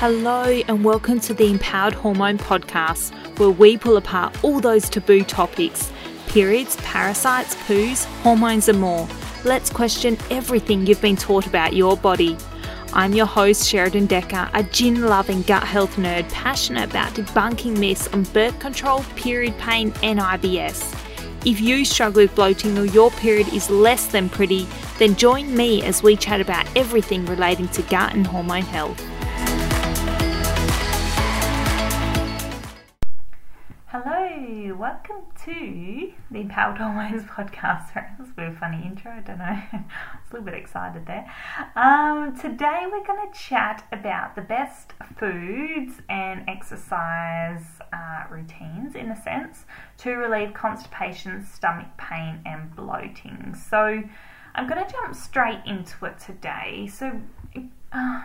Hello, and welcome to the Empowered Hormone Podcast, where we pull apart all those taboo topics periods, parasites, poos, hormones, and more. Let's question everything you've been taught about your body. I'm your host, Sheradyn Dekker, a gin loving gut health nerd passionate about debunking myths on birth control, period pain, and IBS. If you struggle with bloating or your period is less than pretty, then join me as we chat about everything relating to gut and hormone health. Welcome to the Empowered Hormones podcast. That was a bit of a funny intro, I don't know. I was a little bit excited there. Um, today we're going to chat about the best foods and exercise uh, routines, in a sense, to relieve constipation, stomach pain, and bloating. So I'm going to jump straight into it today. So, uh,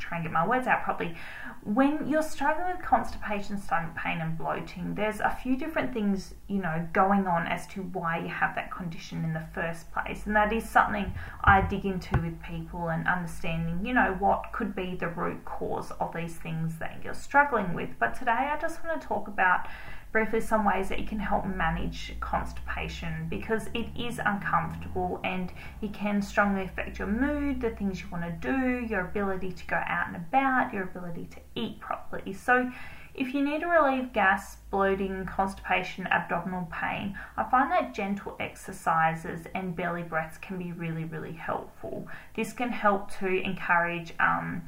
try and get my words out properly. When you're struggling with constipation, stomach pain, and bloating, there's a few different things, you know, going on as to why you have that condition in the first place. And that is something I dig into with people and understanding, you know, what could be the root cause of these things that you're struggling with. But today I just want to talk about briefly some ways that you can help manage constipation because it is uncomfortable and it can strongly affect your mood, the things you want to do, your ability to go out and about, your ability to eat properly. So, if you need to relieve gas, bloating, constipation, abdominal pain, I find that gentle exercises and belly breaths can be really, really helpful. This can help to encourage. Um,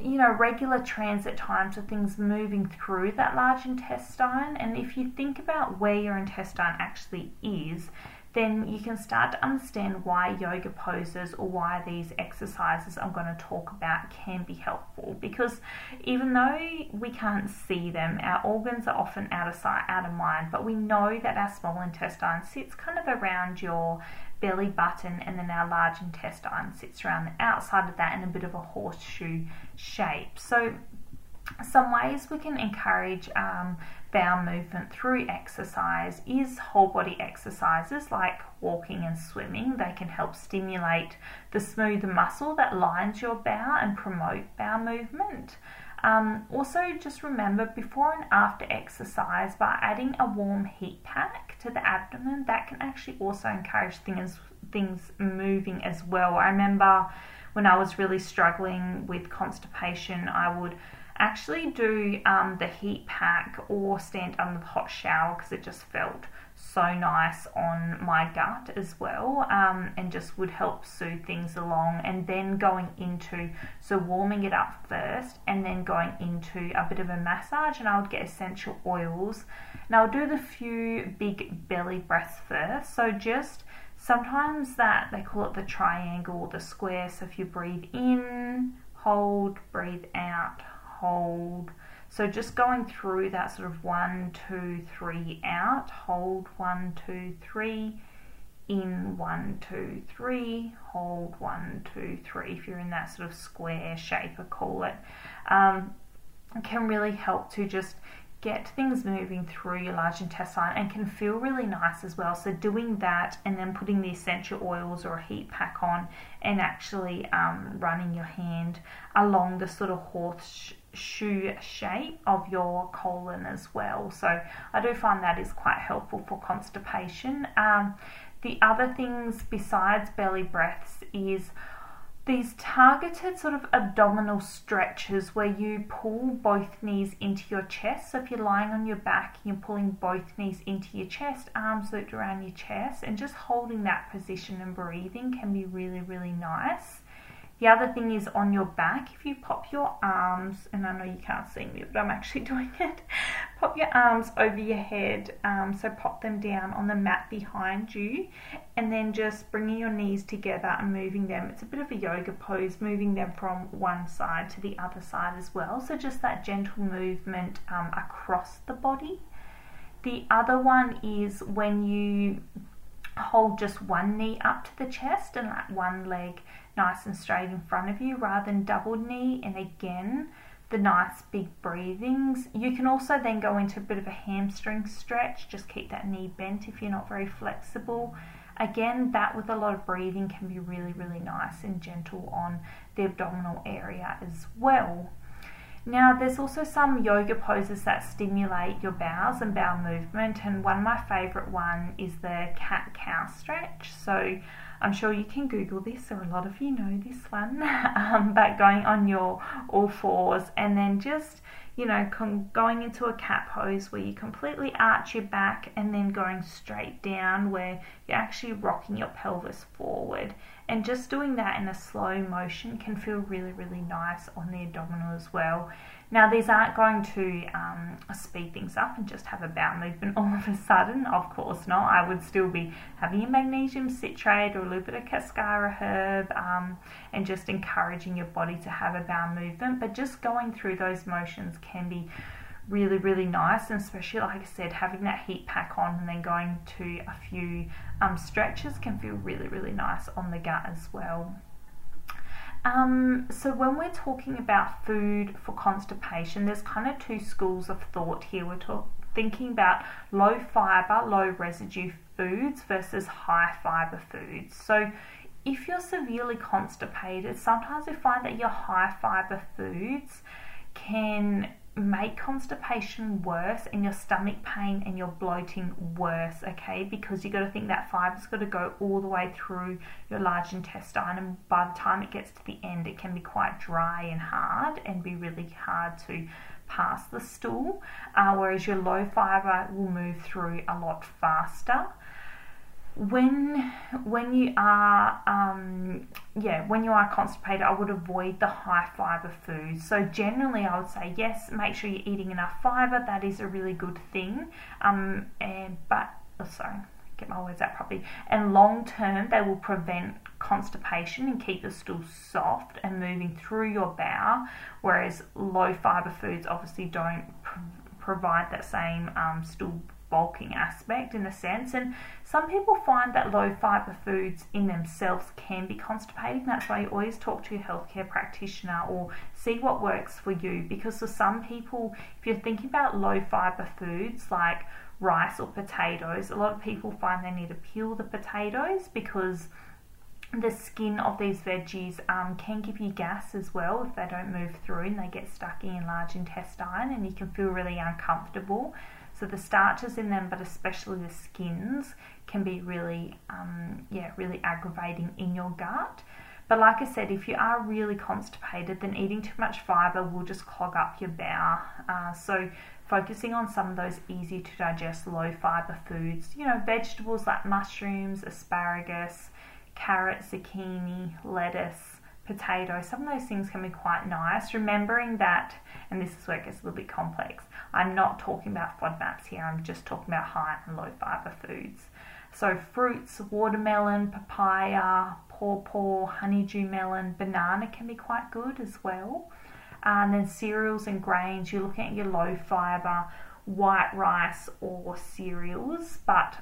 you know, regular transit times of things moving through that large intestine. And if you think about where your intestine actually is, then you can start to understand why yoga poses or why these exercises I'm going to talk about can be helpful. Because even though we can't see them, our organs are often out of sight, out of mind, but we know that our small intestine sits kind of around your belly button, and then our large intestine sits around the outside of that in a bit of a horseshoe shape. So, some ways we can encourage um, bowel movement through exercise is whole body exercises like walking and swimming. They can help stimulate the smooth muscle that lines your bowel and promote bowel movement. Um, also, just remember before and after exercise, by adding a warm heat pack to the abdomen, that can actually also encourage things things moving as well. I remember when I was really struggling with constipation, I would actually do um, the heat pack or stand under the hot shower because it just felt so nice on my gut as well um, and just would help soothe things along. And then going into so warming it up first and then going into a bit of a massage and I would get essential oils. And I'll do the few big belly breaths first. So just sometimes that they call it the triangle or the square. So if you breathe in hold breathe out hold so just going through that sort of one, two, three out, hold one, two, three, in one, two, three, hold one, two, three. If you're in that sort of square shape, I call it, um, can really help to just get things moving through your large intestine and can feel really nice as well. So, doing that and then putting the essential oils or a heat pack on and actually um, running your hand along the sort of horseshoe shape of your colon as well. So, I do find that is quite helpful for constipation. Um, the other things besides belly breaths is these targeted sort of abdominal stretches where you pull both knees into your chest. So if you're lying on your back, you're pulling both knees into your chest, arms looped around your chest, and just holding that position and breathing can be really, really nice. The other thing is on your back, if you pop your arms, and I know you can't see me, but I'm actually doing it, pop your arms over your head, um, so pop them down on the mat behind you, and then just bringing your knees together and moving them. It's a bit of a yoga pose, moving them from one side to the other side as well. So just that gentle movement um, across the body. The other one is when you hold just one knee up to the chest and like one leg nice and straight in front of you rather than double knee. And again, the nice big breathings. You can also then go into a bit of a hamstring stretch, just keep that knee bent if you're not very flexible. Again, that with a lot of breathing can be really, really nice and gentle on the abdominal area as well. Now, there's also some yoga poses that stimulate your bowels and bowel movement, and one of my favourite one is the cat cow stretch. So, I'm sure you can Google this, or a lot of you know this one, um, but going on your all fours and then just you know, going into a cat pose where you completely arch your back and then going straight down where you're actually rocking your pelvis forward. And just doing that in a slow motion can feel really, really nice on the abdominal as well. Now, these aren't going to um, speed things up and just have a bowel movement all of a sudden, of course not. I would still be having a magnesium citrate or a little bit of cascara herb um, and just encouraging your body to have a bowel movement. But just going through those motions can be really, really nice, and especially, like I said, having that heat pack on and then going to a few um, stretches can feel really, really nice on the gut as well. Um, so when we're talking about food for constipation, there's kind of two schools of thought here. We're talk- thinking about low fiber, low residue foods versus high fiber foods. So if you're severely constipated, sometimes we find that your high fiber foods can make constipation worse and your stomach pain and your bloating worse, okay? Because you've got to think that fiber's got to go all the way through your large intestine, and by the time it gets to the end, it can be quite dry and hard and be really hard to pass the stool. Uh, whereas your low fiber will move through a lot faster when when you are um, yeah when you are constipated i would avoid the high fiber foods so generally i would say yes make sure you're eating enough fiber. That is a really good thing. Um, and but oh, sorry get my words out properly. And long term they will prevent constipation and keep the stool soft and moving through your bowel whereas low fiber foods obviously don't pr- provide that same um, stool bulking aspect in a sense. And some people find that low fiber foods in themselves can be constipating. That's why you always talk to your healthcare practitioner or see what works for you. Because for some people, if you're thinking about low fiber foods like rice or potatoes, a lot of people find they need to peel the potatoes because the skin of these veggies um, can give you gas as well if they don't move through and they get stuck in large intestine and you can feel really uncomfortable. So the starches in them, but especially the skins, can be really, um, yeah, really aggravating in your gut. But like I said, if you are really constipated, then eating too much fiber will just clog up your bowel. Uh, so focusing on some of those easy to digest low fiber foods, you know, vegetables like mushrooms, asparagus, carrot, zucchini, lettuce, potato, some of those things can be quite nice. Remembering that, and this is where it gets a little bit complex, I'm not talking about FODMAPs here, I'm just talking about high and low fiber foods. So, fruits, watermelon, papaya, pawpaw, honeydew melon, banana can be quite good as well. Uh, and then cereals and grains, you're looking at your low fiber, white rice or cereals, but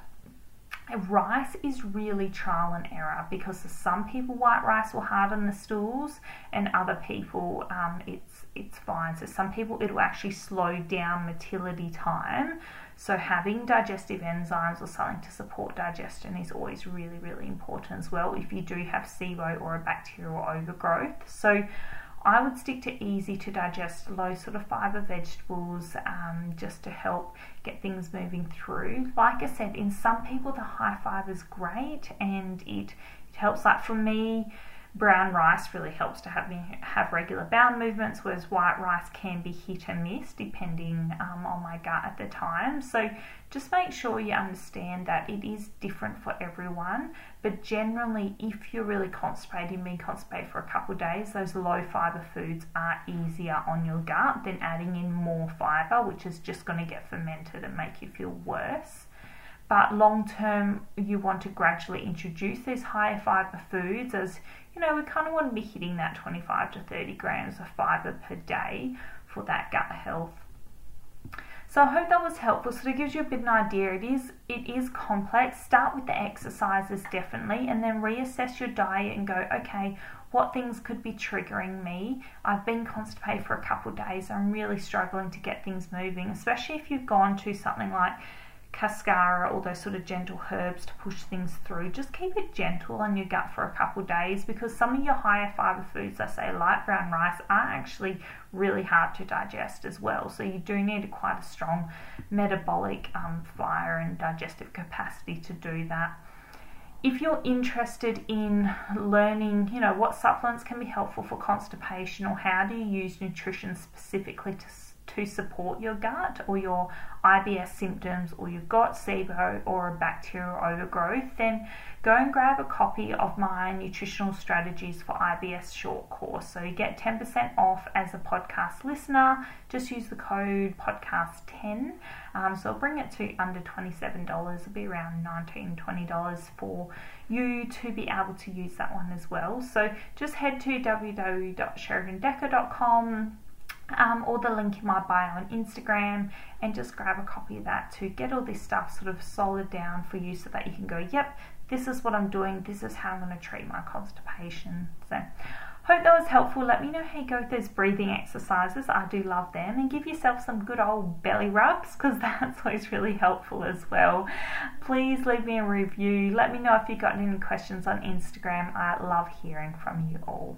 rice is really trial and error because for some people white rice will harden the stools and other people um, it's it's fine. So some people it will actually slow down motility time. So having digestive enzymes or something to support digestion is always really really important as well if you do have SIBO or a bacterial overgrowth. So I would stick to easy to digest, low sort of fiber vegetables um, just to help get things moving through. Like I said, in some people, the high fiber is great and it, it helps. Like for me, brown rice really helps to have me have regular bowel movements, whereas white rice can be hit and miss depending um, on my gut at the time. So just make sure you understand that it is different for everyone. But generally, if you're really constipated, being constipated for a couple days, those low fiber foods are easier on your gut than adding in more fiber, which is just going to get fermented and make you feel worse but long term you want to gradually introduce these higher fiber foods as you know we kind of want to be hitting that 25 to 30 grams of fiber per day for that gut health so I hope that was helpful. So it gives you a bit of an idea. It is it is complex. Start with the exercises definitely, and then reassess your diet and go, okay, what things could be triggering me? I've been constipated for a couple days. I'm really struggling to get things moving, especially if you've gone to something like cascara, all those sort of gentle herbs to push things through. Just keep it gentle on your gut for a couple days because some of your higher fiber foods, I say light brown rice, are actually really hard to digest as well. So you do need quite a strong metabolic um, fire and digestive capacity to do that if you're interested in learning, you know, what supplements can be helpful for constipation or how do you use nutrition specifically to to support your gut or your IBS symptoms or you've got SIBO or a bacterial overgrowth, then go and grab a copy of my nutritional strategies for IBS short course. So you get 10% off as a podcast listener. Just use the code podcast10. Um, so I'll bring it to under $27. It'll be around $19, $20 for you to be able to use that one as well. So just head to www.sheradyndekker.com um, or the link in my bio on Instagram and just grab a copy of that to get all this stuff sort of solid down for you so that you can go, yep, this is what I'm doing, this is how I'm going to treat my constipation. So, hope that was helpful. Let me know how you go with those breathing exercises. I do love them. And give yourself some good old belly rubs because that's always really helpful as well. Please leave me a review. Let me know if you've got any questions on Instagram. I love hearing from you all.